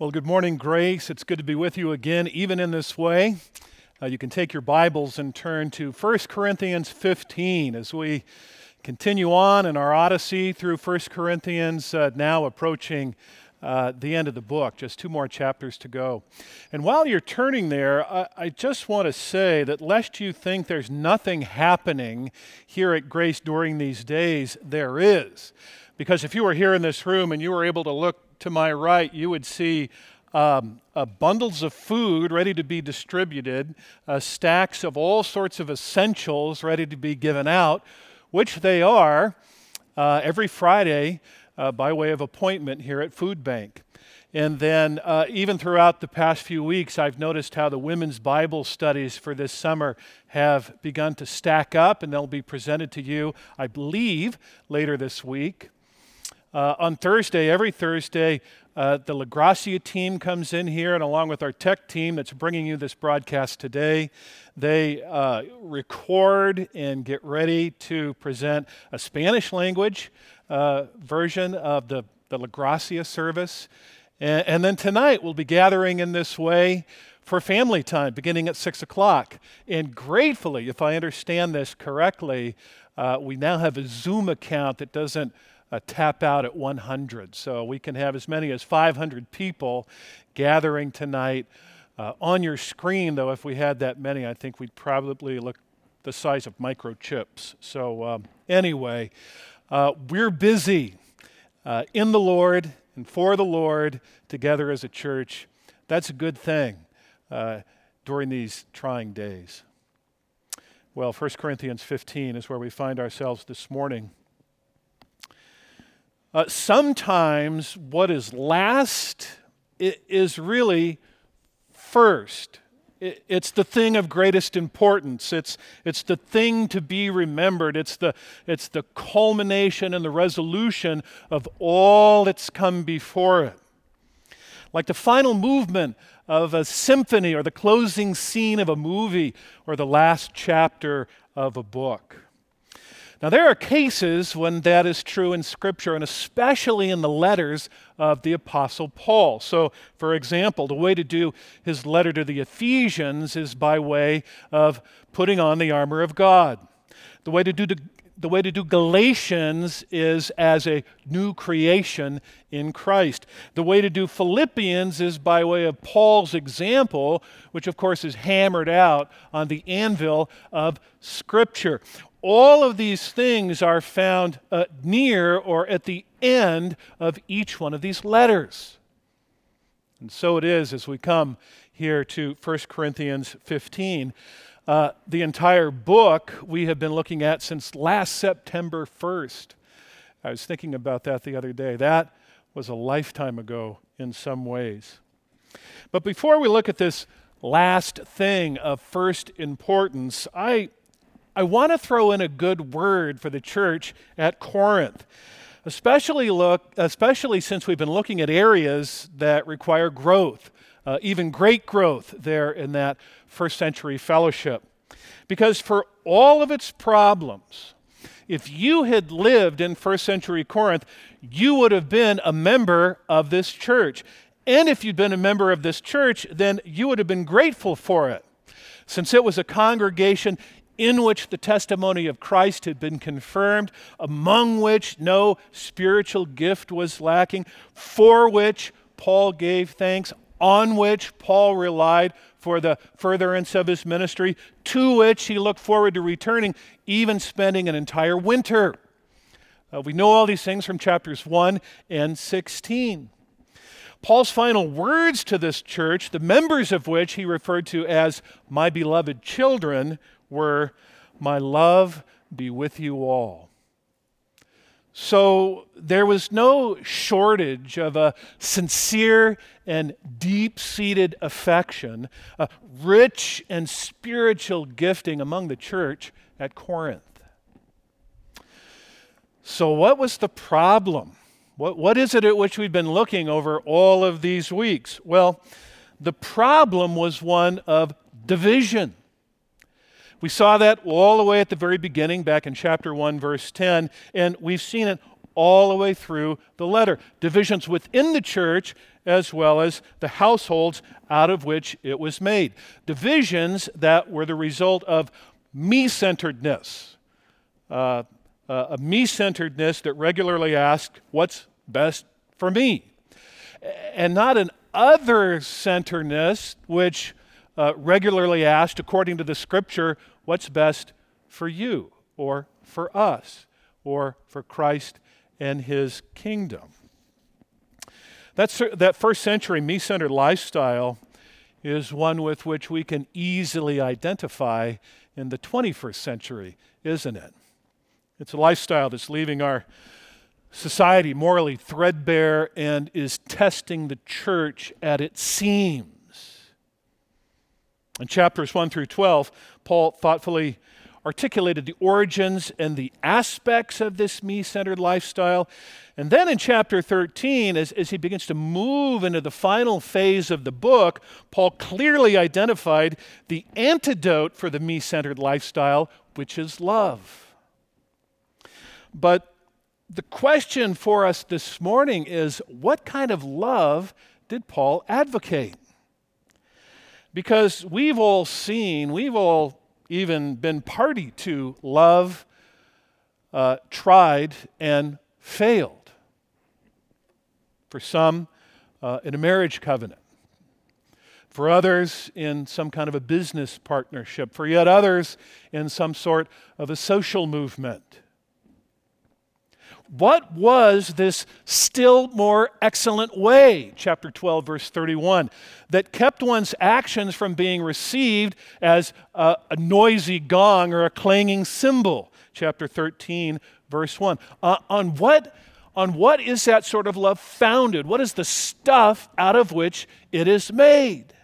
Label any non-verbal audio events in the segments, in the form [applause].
Well, good morning, Grace. It's good to be with you again, even in this way. Uh, you can take your Bibles and turn to 1 Corinthians 15 as we continue on in our Odyssey through 1 Corinthians, uh, now approaching uh, the end of the book, just two more chapters to go. And while you're turning there, I, I just want to say that lest you think there's nothing happening here at Grace during these days, there is. Because if you were here in this room and you were able to look to my right, you would see um, uh, bundles of food ready to be distributed, uh, stacks of all sorts of essentials ready to be given out, which they are uh, every Friday uh, by way of appointment here at Food Bank. And then, uh, even throughout the past few weeks, I've noticed how the women's Bible studies for this summer have begun to stack up, and they'll be presented to you, I believe, later this week. Uh, on Thursday, every Thursday, uh, the La Gracia team comes in here, and along with our tech team that's bringing you this broadcast today, they uh, record and get ready to present a Spanish language uh, version of the, the La Gracia service. And, and then tonight, we'll be gathering in this way for family time beginning at 6 o'clock. And gratefully, if I understand this correctly, uh, we now have a Zoom account that doesn't uh, tap out at 100. So we can have as many as 500 people gathering tonight. Uh, on your screen, though, if we had that many, I think we'd probably look the size of microchips. So, um, anyway, uh, we're busy uh, in the Lord and for the Lord together as a church. That's a good thing uh, during these trying days. Well, 1 Corinthians 15 is where we find ourselves this morning. Uh, sometimes what is last is really first. It's the thing of greatest importance. It's, it's the thing to be remembered. It's the, it's the culmination and the resolution of all that's come before it. Like the final movement of a symphony or the closing scene of a movie or the last chapter of a book. Now, there are cases when that is true in Scripture, and especially in the letters of the Apostle Paul. So, for example, the way to do his letter to the Ephesians is by way of putting on the armor of God. The way to do the, the way to do Galatians is as a new creation in Christ. The way to do Philippians is by way of Paul's example, which of course is hammered out on the anvil of Scripture all of these things are found uh, near or at the end of each one of these letters. And so it is as we come here to 1 Corinthians 15. Uh, the entire book we have been looking at since last September 1st. I was thinking about that the other day. That was a lifetime ago in some ways. But before we look at this last thing of first importance, I I want to throw in a good word for the church at Corinth. Especially, look, especially since we've been looking at areas that require growth, uh, even great growth there in that first century fellowship. Because for all of its problems, if you had lived in first century Corinth, you would have been a member of this church. And if you'd been a member of this church, then you would have been grateful for it. Since it was a congregation in which the testimony of Christ had been confirmed, among which no spiritual gift was lacking, for which Paul gave thanks, on which Paul relied for the furtherance of his ministry, to which he looked forward to returning, even spending an entire winter. Uh, we know all these things from chapters 1 and 16. Paul's final words to this church, the members of which he referred to as my beloved children, were, My love be with you all. So there was no shortage of a sincere and deep seated affection, a rich and spiritual gifting among the church at Corinth. So, what was the problem? What, what is it at which we've been looking over all of these weeks? Well, the problem was one of division. We saw that all the way at the very beginning, back in chapter 1, verse 10, and we've seen it all the way through the letter. Divisions within the church as well as the households out of which it was made. Divisions that were the result of me centeredness, uh, uh, a me centeredness that regularly asked, What's best for me? And not an other centeredness which uh, regularly asked, according to the scripture, What's best for you or for us or for Christ and his kingdom? That's, that first century me centered lifestyle is one with which we can easily identify in the 21st century, isn't it? It's a lifestyle that's leaving our society morally threadbare and is testing the church at its seams. In chapters 1 through 12, Paul thoughtfully articulated the origins and the aspects of this me centered lifestyle. And then in chapter 13, as, as he begins to move into the final phase of the book, Paul clearly identified the antidote for the me centered lifestyle, which is love. But the question for us this morning is what kind of love did Paul advocate? Because we've all seen, we've all even been party to love uh, tried and failed. For some, uh, in a marriage covenant. For others, in some kind of a business partnership. For yet others, in some sort of a social movement. What was this still more excellent way, chapter 12, verse 31, that kept one's actions from being received as a, a noisy gong or a clanging cymbal, chapter 13, verse 1? Uh, on, what, on what is that sort of love founded? What is the stuff out of which it is made?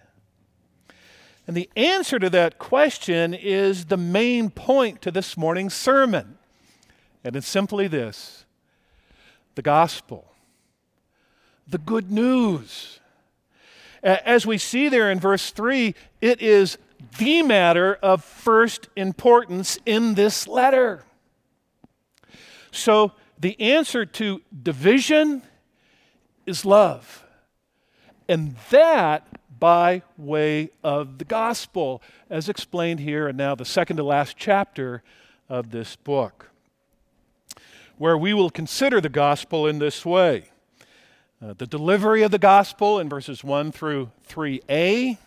And the answer to that question is the main point to this morning's sermon. And it's simply this the gospel, the good news. As we see there in verse 3, it is the matter of first importance in this letter. So, the answer to division is love. And that by way of the gospel, as explained here and now the second to last chapter of this book where we will consider the gospel in this way. Uh, the delivery of the gospel in verses 1 through 3a,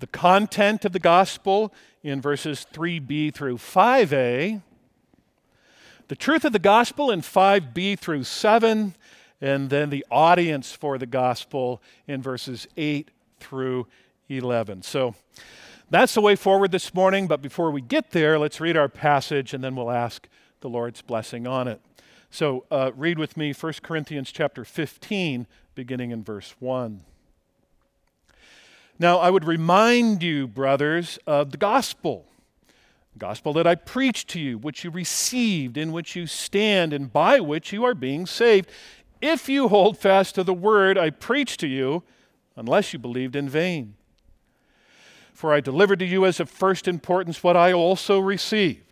the content of the gospel in verses 3b through 5a, the truth of the gospel in 5b through 7, and then the audience for the gospel in verses 8 through 11. So that's the way forward this morning, but before we get there, let's read our passage and then we'll ask the Lord's blessing on it. So uh, read with me 1 Corinthians chapter 15, beginning in verse 1. Now, I would remind you, brothers, of the gospel, gospel that I preached to you, which you received, in which you stand, and by which you are being saved, if you hold fast to the word I preached to you, unless you believed in vain. For I delivered to you as of first importance what I also received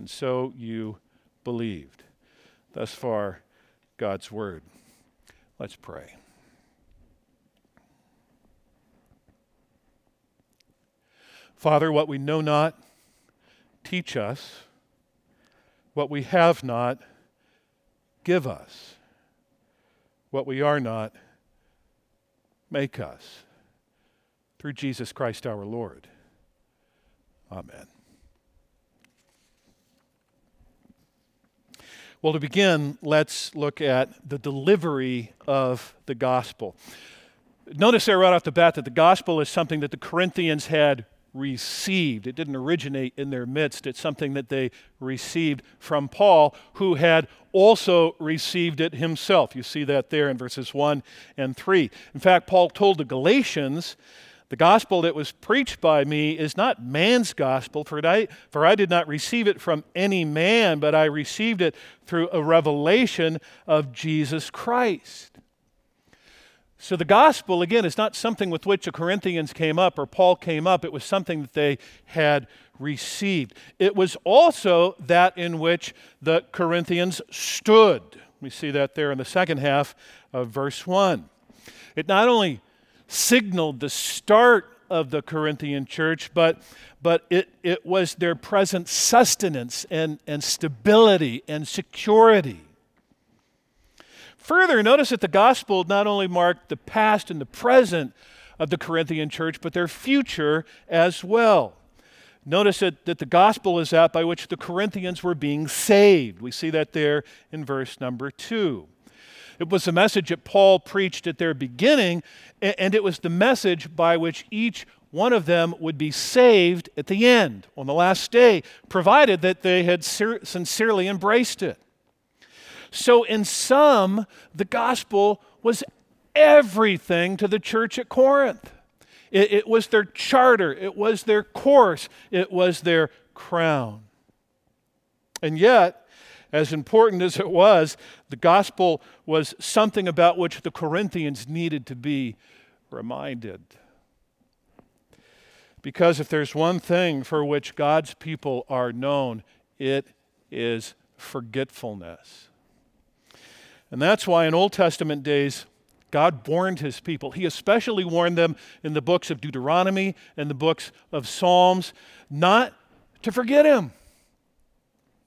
and so you believed. Thus far, God's word. Let's pray. Father, what we know not, teach us. What we have not, give us. What we are not, make us. Through Jesus Christ our Lord. Amen. Well, to begin, let's look at the delivery of the gospel. Notice there right off the bat that the gospel is something that the Corinthians had received. It didn't originate in their midst, it's something that they received from Paul, who had also received it himself. You see that there in verses 1 and 3. In fact, Paul told the Galatians, the gospel that was preached by me is not man's gospel, for I, for I did not receive it from any man, but I received it through a revelation of Jesus Christ. So the gospel, again, is not something with which the Corinthians came up or Paul came up. It was something that they had received. It was also that in which the Corinthians stood. We see that there in the second half of verse 1. It not only signaled the start of the Corinthian church, but, but it, it was their present sustenance and, and stability and security. Further, notice that the gospel not only marked the past and the present of the Corinthian church, but their future as well. Notice that, that the gospel is that by which the Corinthians were being saved. We see that there in verse number two. It was the message that Paul preached at their beginning, and it was the message by which each one of them would be saved at the end, on the last day, provided that they had sincerely embraced it. So, in sum, the gospel was everything to the church at Corinth. It, it, was their charter, it was their course, it was their crown. And yet, as important as it was, the gospel was something about which the Corinthians needed to be reminded. Because if there's one thing for which God's people are known, it is forgetfulness. And that's why in Old Testament days, God warned his people. He especially warned them in the books of Deuteronomy and the books of Psalms not to forget him.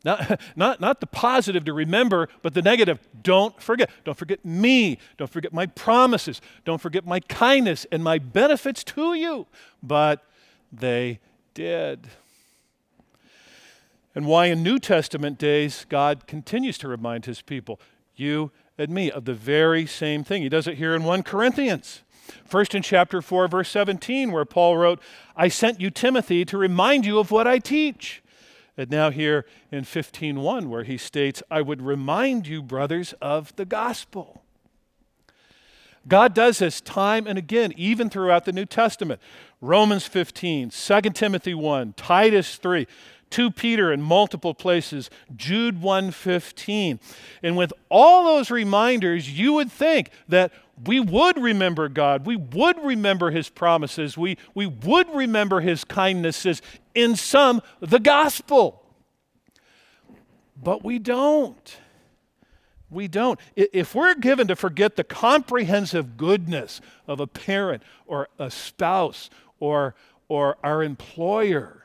Not, [laughs] not, not the positive to remember, but the negative. Don't forget. Don't forget me. Don't forget my promises. Don't forget my kindness and my benefits to you. But they did. And why in New Testament days God continues to remind his people you and me of the very same thing. He does it here in 1 Corinthians. First in chapter 4, verse 17, where Paul wrote, I sent you Timothy to remind you of what I teach. And now here in 15:1 where he states, I would remind you brothers of the gospel. God does this time and again, even throughout the New Testament. Romans 15, 2 Timothy 1, Titus 3. 2 Peter in multiple places, Jude 1:15. And with all those reminders, you would think that we would remember God, we would remember his promises, we, we would remember his kindnesses, in sum, the gospel. But we don't. We don't. If we're given to forget the comprehensive goodness of a parent or a spouse or, or our employer,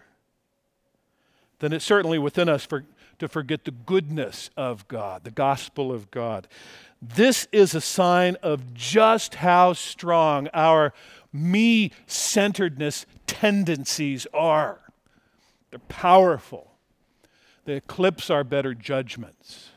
then it's certainly within us for, to forget the goodness of God, the gospel of God. This is a sign of just how strong our me centeredness tendencies are. They're powerful, they eclipse our better judgments.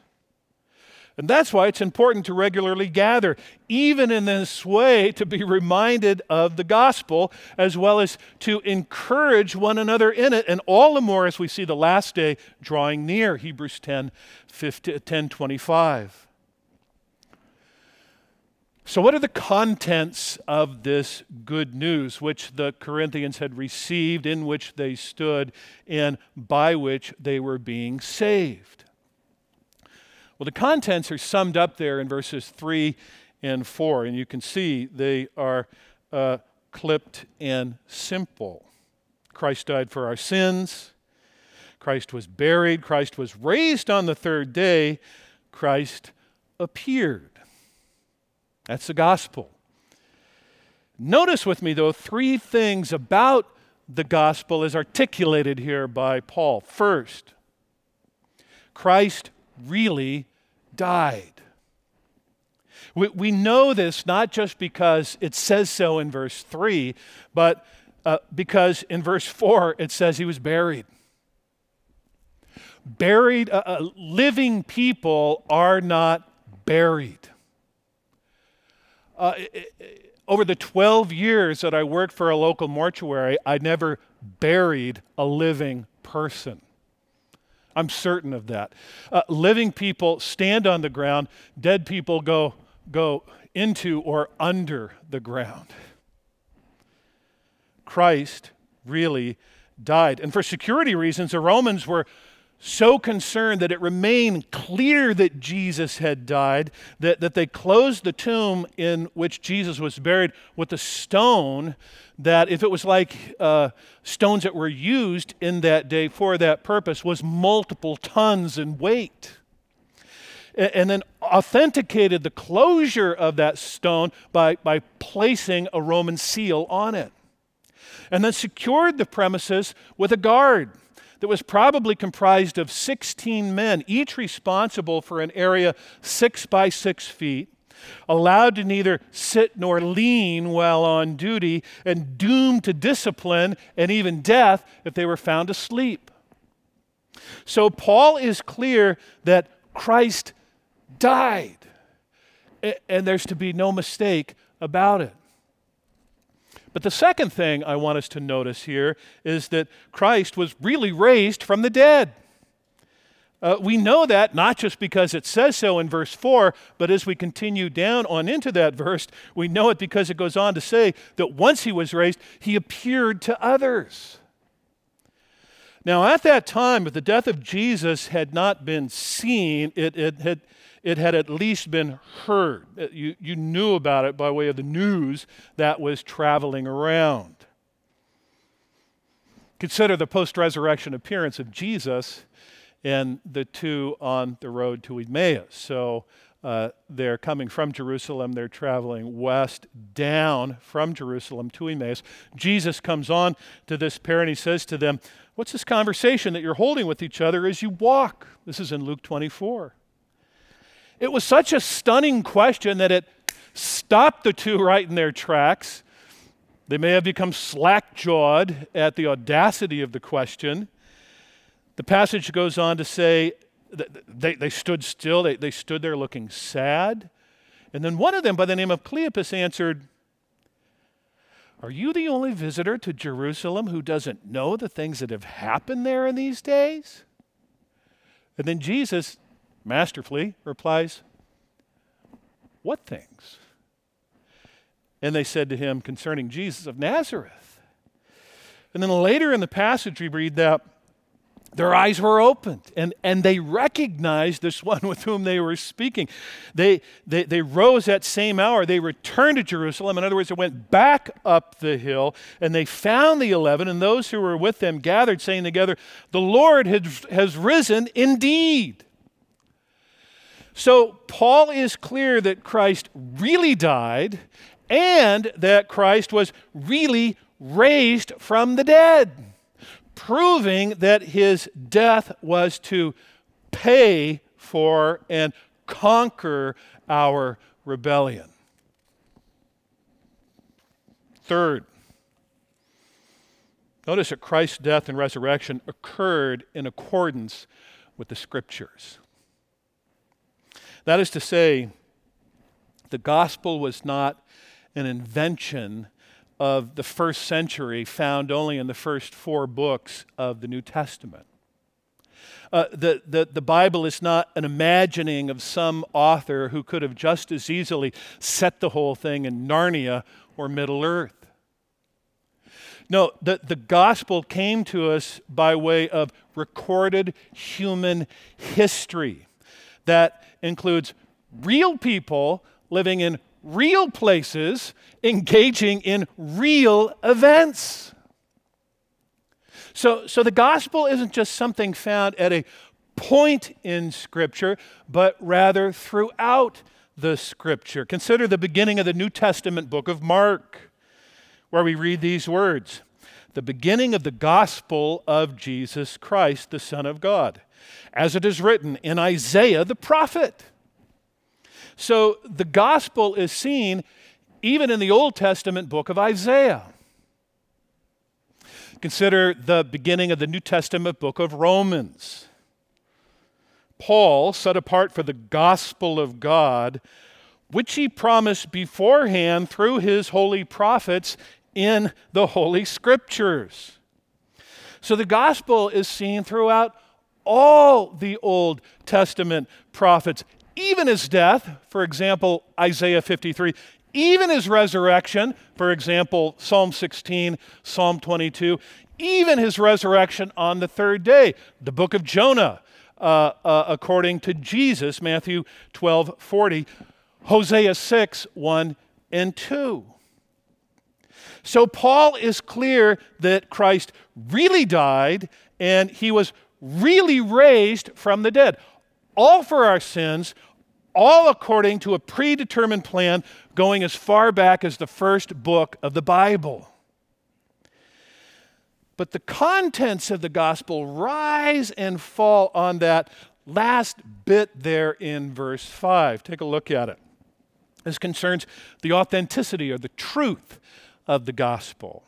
And that's why it's important to regularly gather, even in this way, to be reminded of the gospel, as well as to encourage one another in it, and all the more as we see the last day drawing near, Hebrews 10, 15, 10 25. So, what are the contents of this good news which the Corinthians had received, in which they stood, and by which they were being saved? Well, the contents are summed up there in verses 3 and 4, and you can see they are uh, clipped and simple. Christ died for our sins. Christ was buried. Christ was raised on the third day. Christ appeared. That's the gospel. Notice with me, though, three things about the gospel as articulated here by Paul. First, Christ really died. We, we know this not just because it says so in verse 3, but uh, because in verse 4 it says he was buried. Buried, uh, uh, living people are not buried. Uh, over the 12 years that I worked for a local mortuary, I never buried a living person. I'm certain of that. Uh, living people stand on the ground, dead people go, go into or under the ground. Christ really died. And for security reasons, the Romans were so concerned that it remained clear that Jesus had died, that, that they closed the tomb in which Jesus was buried with a stone that, if it was like uh, stones that were used in that day for that purpose, was multiple tons in weight. And then authenticated the closure of that stone by, by placing a Roman seal on it. And then secured the premises with a guard that was probably comprised of 16 men, each responsible for an area six by six feet, allowed to neither sit nor lean while on duty, and doomed to discipline and even death if they were found asleep. So Paul is clear that Christ died, and there's to be no mistake about it. But the second thing I want us to notice here is that Christ was really raised from the dead. Uh, we know that not just because it says so in verse 4, but as we continue down on into that verse, we know it because it goes on to say that once he was raised, he appeared to others. Now, at that time, if the death of Jesus had not been seen, it, it had it had at least been heard. Uh, you, you knew about it by way of the news that was traveling around. Consider the post resurrection appearance of Jesus and the two on the road to Emmaus. So uh, they're coming from Jerusalem, they're traveling west down from Jerusalem to Emmaus. Jesus comes on to this pair and he says to them, What's this conversation that you're holding with each other as you walk? This is in Luke 24. It was such a stunning question that it stopped the two right in their tracks. They may have become slack jawed at the audacity of the question. The passage goes on to say they, they stood still, they, they stood there looking sad. And then one of them, by the name of Cleopas, answered, Are you the only visitor to Jerusalem who doesn't know the things that have happened there in these days? And then Jesus masterfully replies, What things? And they said to him concerning Jesus of Nazareth. And then later in the passage, we read that their eyes were opened and, and they recognized this one with whom they were speaking. They, they, they rose that same hour. They returned to Jerusalem. In other words, they went back up the hill and they found the eleven and those who were with them gathered, saying together, The Lord has, has risen indeed so, Paul is clear that Christ really died and that Christ was really raised from the dead, proving that his death was to pay for and conquer our rebellion. Third, notice that Christ's death and resurrection occurred in accordance with the scriptures. That is to say, the gospel was not an invention of the first century found only in the first four books of the New Testament. Uh, the, the, the Bible is not an imagining of some author who could have just as easily set the whole thing in Narnia or Middle Earth. No, the, the gospel came to us by way of recorded human history that includes real people living in real places, engaging in real events. So, so the gospel isn't just something found at a point in Scripture, but rather throughout the Scripture. Consider the beginning of the New Testament book of Mark, where we read these words The beginning of the gospel of Jesus Christ, the Son of God as it is written in Isaiah the prophet. So the gospel is seen even in the Old Testament book of Isaiah. Consider the beginning of the New Testament book of Romans. Paul, set apart for the gospel of God, which he promised beforehand through his holy prophets in the Holy Scriptures. So the gospel is seen throughout all the Old Testament prophets, even his death, for example, Isaiah 53, even his resurrection, for example, Psalm 16, Psalm 22, even his resurrection on the third day, the book of Jonah, uh, uh, according to Jesus, Matthew 12, 40, Hosea 6, 1 and 2. So Paul is clear that Christ really died and he was really raised from the dead, all for our sins, all according to a predetermined plan going as far back as the first book of the Bible. But the contents of the gospel rise and fall on that last bit there in verse 5. Take a look at it. This concerns the authenticity or the truth of the gospel.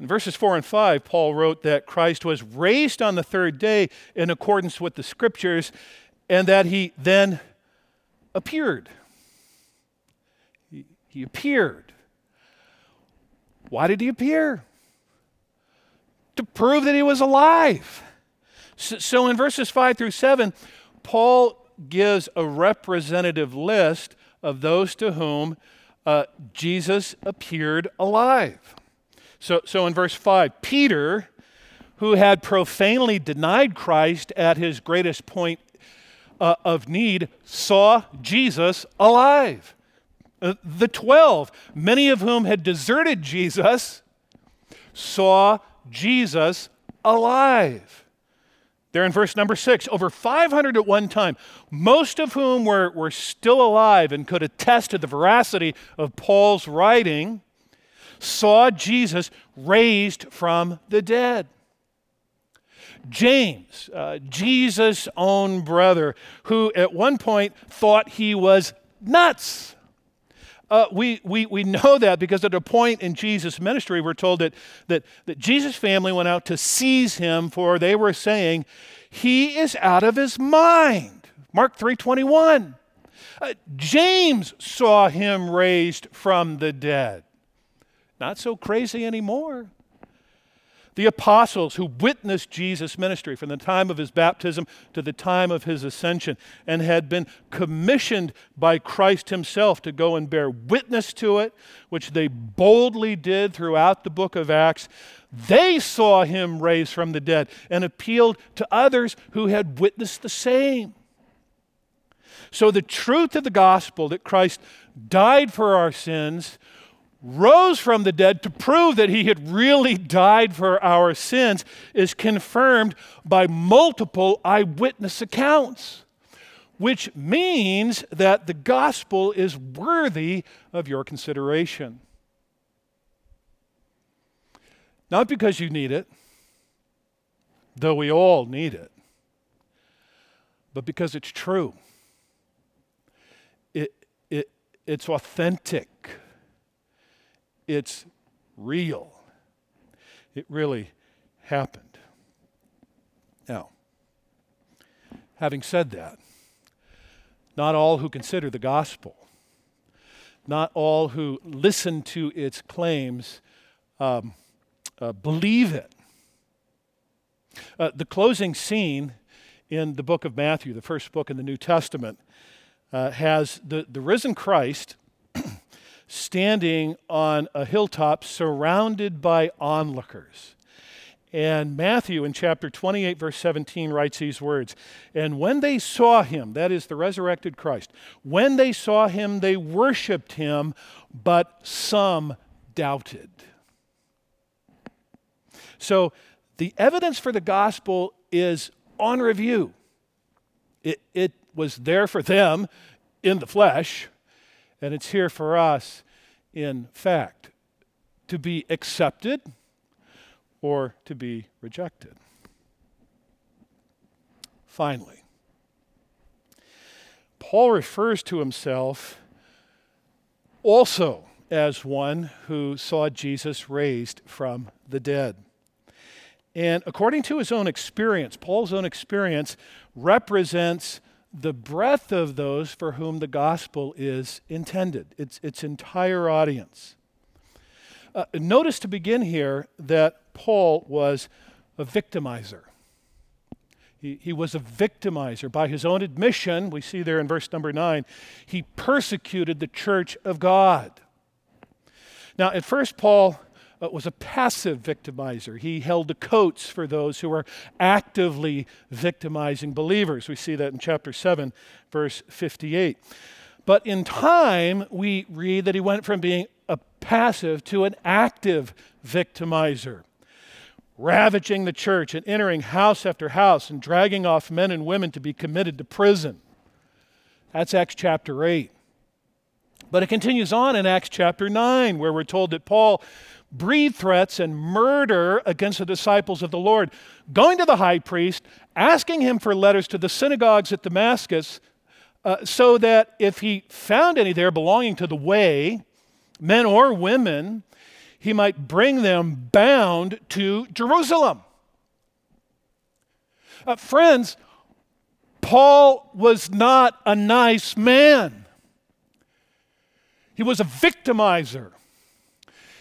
In verses 4 and 5, Paul wrote that Christ was raised on the third day in accordance with the scriptures and that he then appeared. He, he appeared. Why did he appear? To prove that he was alive. So, so in verses 5 through 7, Paul gives a representative list of those to whom uh, Jesus appeared alive. So, so in verse 5, Peter, who had profanely denied Christ at his greatest point uh, of need, saw Jesus alive. Uh, the 12, many of whom had deserted Jesus, saw Jesus alive. There in verse number six, over 500 at one time, most of whom were, were still alive and could attest to the veracity of Paul's writing, saw Jesus raised from the dead. James, uh, Jesus' own brother, who at one point thought he was nuts. Uh, we, we, we know that because at a point in Jesus' ministry, we're told that, that, that Jesus' family went out to seize him, for they were saying, he is out of his mind. Mark 3.21. Uh, James saw him raised from the dead. Not so crazy anymore the apostles who witnessed Jesus' ministry from the time of his baptism to the time of his ascension and had been commissioned by Christ himself to go and bear witness to it, which they boldly did throughout the book of Acts. They saw him raised from the dead and appealed to others who had witnessed the same. So, the truth of the gospel that Christ died for our sins rose from the dead to prove that he had really died for our sins is confirmed by multiple eyewitness accounts, which means that the gospel is worthy of your consideration. Not because you need it, though we all need it, but because it's true. It, it, it's authentic it's real. It really happened. Now, having said that, not all who consider the gospel, not all who listen to its claims um, uh, believe it. Uh, the closing scene in the book of Matthew, the first book in the New Testament, uh, has the, the risen Christ standing on a hilltop surrounded by onlookers. And Matthew in chapter 28, verse 17, writes these words And when they saw him, that is the resurrected Christ, when they saw him, they worshiped him, but some doubted. So the evidence for the gospel is on review. It, it was there for them in the flesh, and it's here for us in fact to be accepted or to be rejected. Finally, Paul refers to himself also as one who saw Jesus raised from the dead. And according to his own experience, Paul's own experience represents the breadth of those for whom the gospel is intended, its, its entire audience. Uh, notice to begin here that Paul was a victimizer. He, he was a victimizer. By his own admission, we see there in verse number nine, he persecuted the church of God. Now, at first, Paul was a passive victimizer. He held the coats for those who were actively victimizing believers. We see that in chapter 7, verse 58. But in time, we read that he went from being a passive to an active victimizer, ravaging the church and entering house after house and dragging off men and women to be committed to prison. That's Acts chapter 8. But it continues on in Acts chapter 9, where we're told that Paul breathed threats and murder against the disciples of the Lord, going to the high priest, asking him for letters to the synagogues at Damascus, uh, so that if he found any there belonging to the way, men or women, he might bring them bound to Jerusalem. Uh, friends, Paul was not a nice man. He was a victimizer.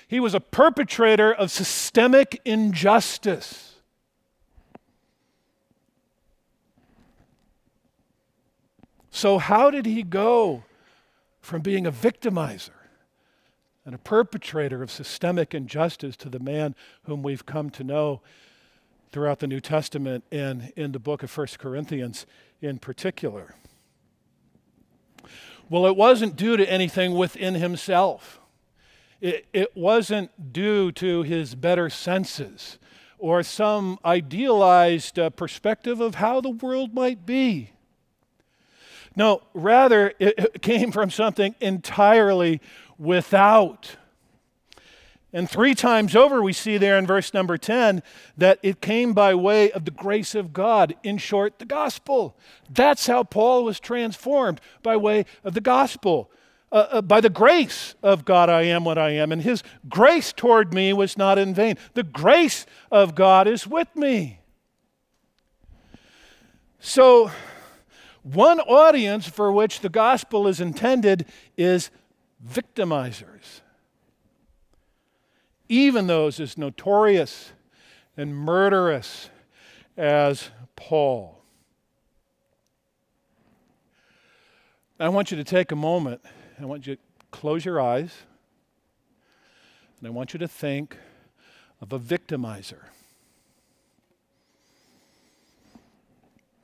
He was a perpetrator of systemic injustice. So, how did he go from being a victimizer and a perpetrator of systemic injustice to the man whom we've come to know throughout the New Testament and in the book of 1 Corinthians in particular? Well, it wasn't due to anything within himself. It, it wasn't due to his better senses or some idealized uh, perspective of how the world might be. No, rather, it came from something entirely without. And three times over, we see there in verse number 10 that it came by way of the grace of God. In short, the gospel. That's how Paul was transformed by way of the gospel. Uh, uh, by the grace of God, I am what I am. And his grace toward me was not in vain. The grace of God is with me. So, one audience for which the gospel is intended is victimizers, even those as notorious and murderous as Paul. I want you to take a moment. I want you to close your eyes. And I want you to think of a victimizer.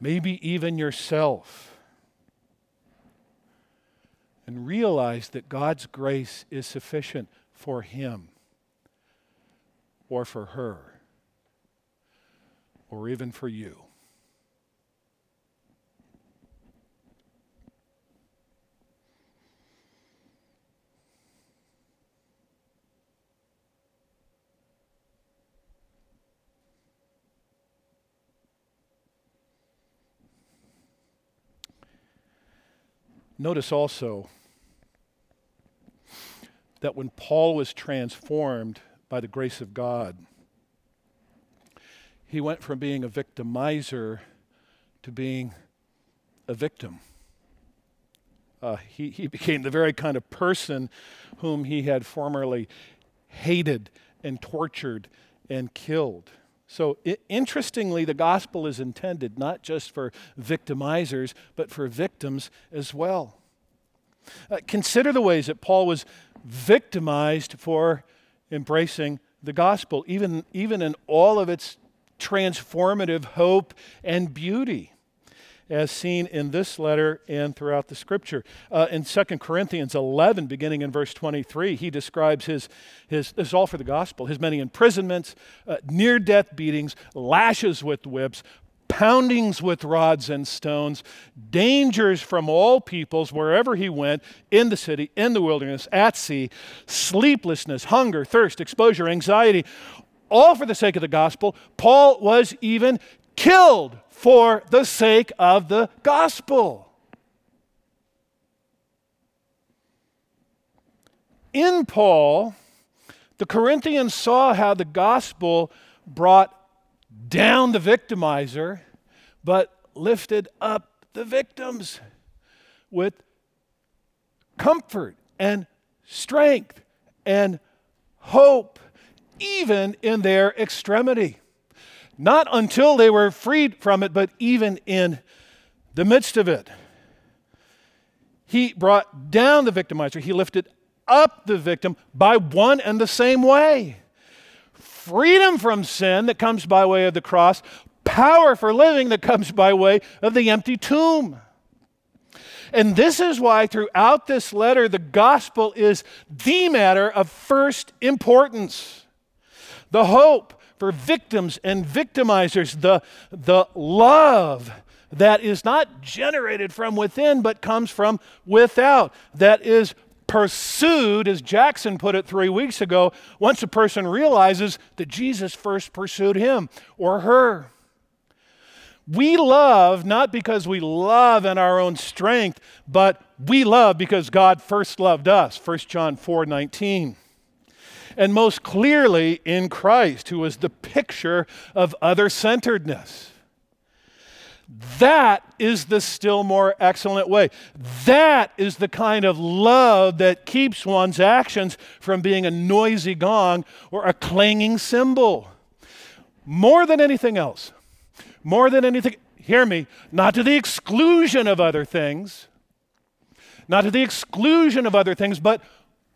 maybe even yourself, and realize that God's grace is sufficient for him or for her or even for you. Notice also that when Paul was transformed by the grace of God, he went from being a victimizer to being a victim. Uh, he, he became the very kind of person whom he had formerly hated and tortured and killed. So, it, interestingly, the gospel is intended not just for victimizers, but for victims as well. Uh, consider the ways that Paul was victimized for embracing the gospel, even, even in all of its transformative hope and beauty as seen in this letter and throughout the scripture. Uh, in 2 Corinthians 11, beginning in verse 23, he describes his, his this is all for the gospel, his many imprisonments, uh, near death beatings, lashes with whips, poundings with rods and stones, dangers from all peoples wherever he went, in the city, in the wilderness, at sea, sleeplessness, hunger, thirst, exposure, anxiety, all for the sake of the gospel. Paul was even killed for the sake of the gospel. In Paul, the Corinthians saw how the gospel brought down the victimizer, but lifted up the victims with comfort and strength and hope, even in their extremity. Not until they were freed from it, but even in the midst of it. He brought down the victimizer, he lifted up the victim by one and the same way. Freedom from sin that comes by way of the cross, power for living that comes by way of the empty tomb. And this is why, throughout this letter, the gospel is the matter of first importance. The hope for victims and victimizers, the, the love that is not generated from within, but comes from without, that is pursued, as Jackson put it three weeks ago, once a person realizes that Jesus first pursued him or her. We love not because we love in our own strength, but we love because God first loved us. 1 John 4 19. And most clearly in Christ, who is the picture of other centeredness. That is the still more excellent way. That is the kind of love that keeps one's actions from being a noisy gong or a clanging cymbal. More than anything else, more than anything, hear me, not to the exclusion of other things, not to the exclusion of other things, but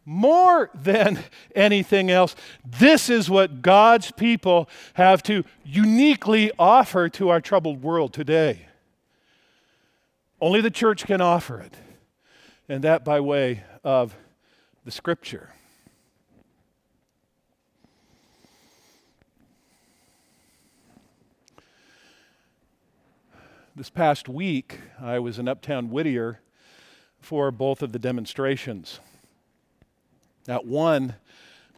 more than [laughs] anything else, this is what God's people have to uniquely offer to our troubled world today. Only the church can offer it, and that by way of the scripture. This past week, I was in Uptown Whittier for both of the demonstrations. At one,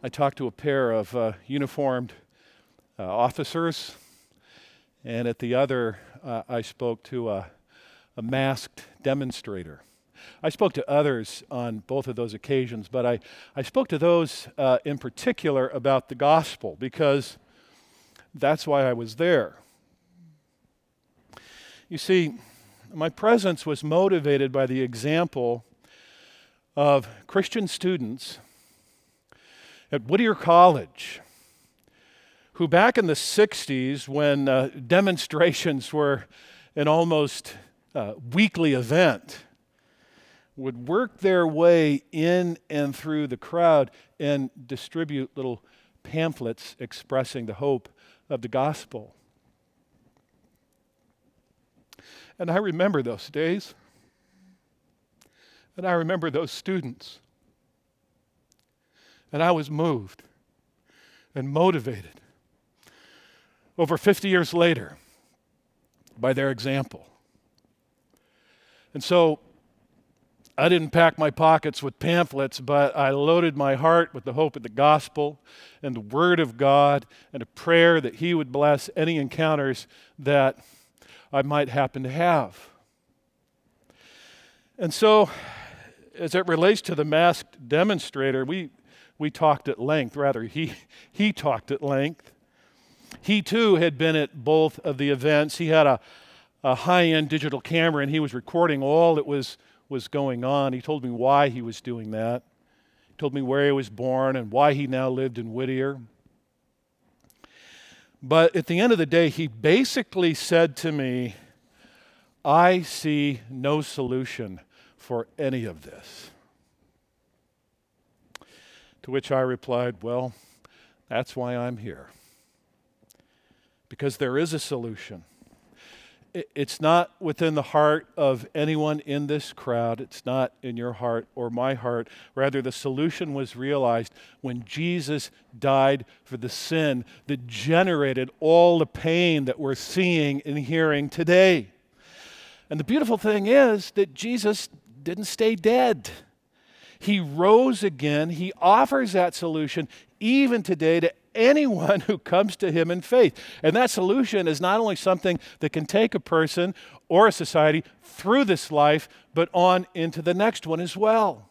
I talked to a pair of uh, uniformed uh, officers, and at the other, uh, I spoke to a, a masked demonstrator. I spoke to others on both of those occasions, but I, I spoke to those uh, in particular about the gospel because that's why I was there. You see, my presence was motivated by the example of Christian students at Whittier College who, back in the 60s, when uh, demonstrations were an almost uh, weekly event, would work their way in and through the crowd and distribute little pamphlets expressing the hope of the gospel. And I remember those days. And I remember those students. And I was moved and motivated over 50 years later by their example. And so I didn't pack my pockets with pamphlets, but I loaded my heart with the hope of the gospel and the word of God and a prayer that He would bless any encounters that I might happen to have. And so, as it relates to the masked demonstrator, we, we talked at length, rather, he, he talked at length. He too had been at both of the events. He had a, a high end digital camera and he was recording all that was, was going on. He told me why he was doing that. He told me where he was born and why he now lived in Whittier. But at the end of the day, he basically said to me, I see no solution for any of this. Which I replied, Well, that's why I'm here. Because there is a solution it's not within the heart of anyone in this crowd. It's not in your heart or my heart. Rather, the solution was realized when Jesus died for the sin that generated all the pain that we're seeing and hearing today. And the beautiful thing is that Jesus didn't stay dead. He rose again. He offers that solution even today to anyone [laughs] who comes to him in faith. And that solution is not only something that can take a person or a society through this life, but on into the next one as well.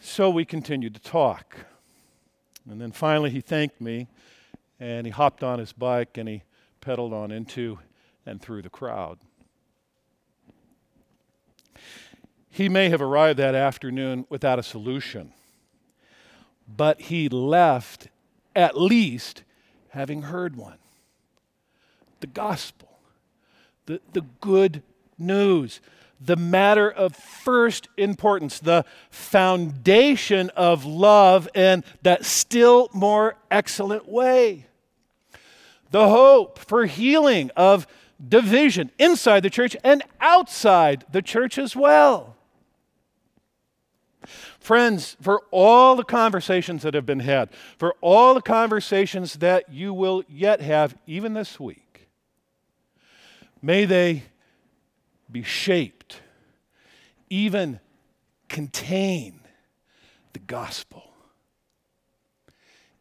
So we continued to talk. And then finally, he thanked me and he hopped on his bike and he pedaled on into and through the crowd. He may have arrived that afternoon without a solution, but he left at least having heard one the gospel, the, the good news, the matter of first importance, the foundation of love and that still more excellent way. The hope for healing of division inside the church and outside the church as well. Friends, for all the conversations that have been had, for all the conversations that you will yet have, even this week, may they be shaped, even contain the gospel.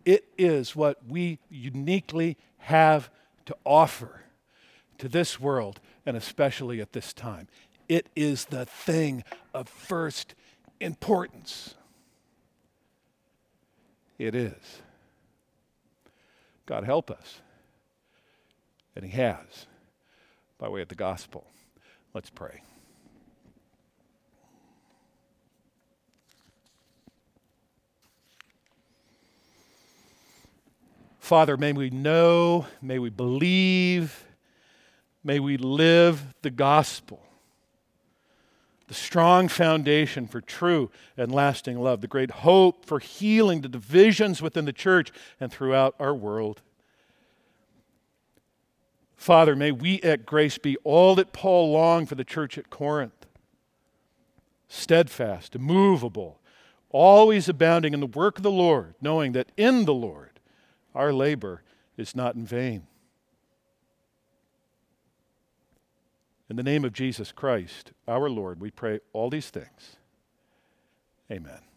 It is what we uniquely have to offer to this world and especially at this time. It is the thing of first importance. It is. God help us. And He has by way of the gospel. Let's pray. Father, may we know, may we believe, may we live the gospel, the strong foundation for true and lasting love, the great hope for healing the divisions within the church and throughout our world. Father, may we at Grace be all that Paul longed for the church at Corinth steadfast, immovable, always abounding in the work of the Lord, knowing that in the Lord our labor is not in vain. In the name of Jesus Christ, our Lord, we pray all these things. Amen.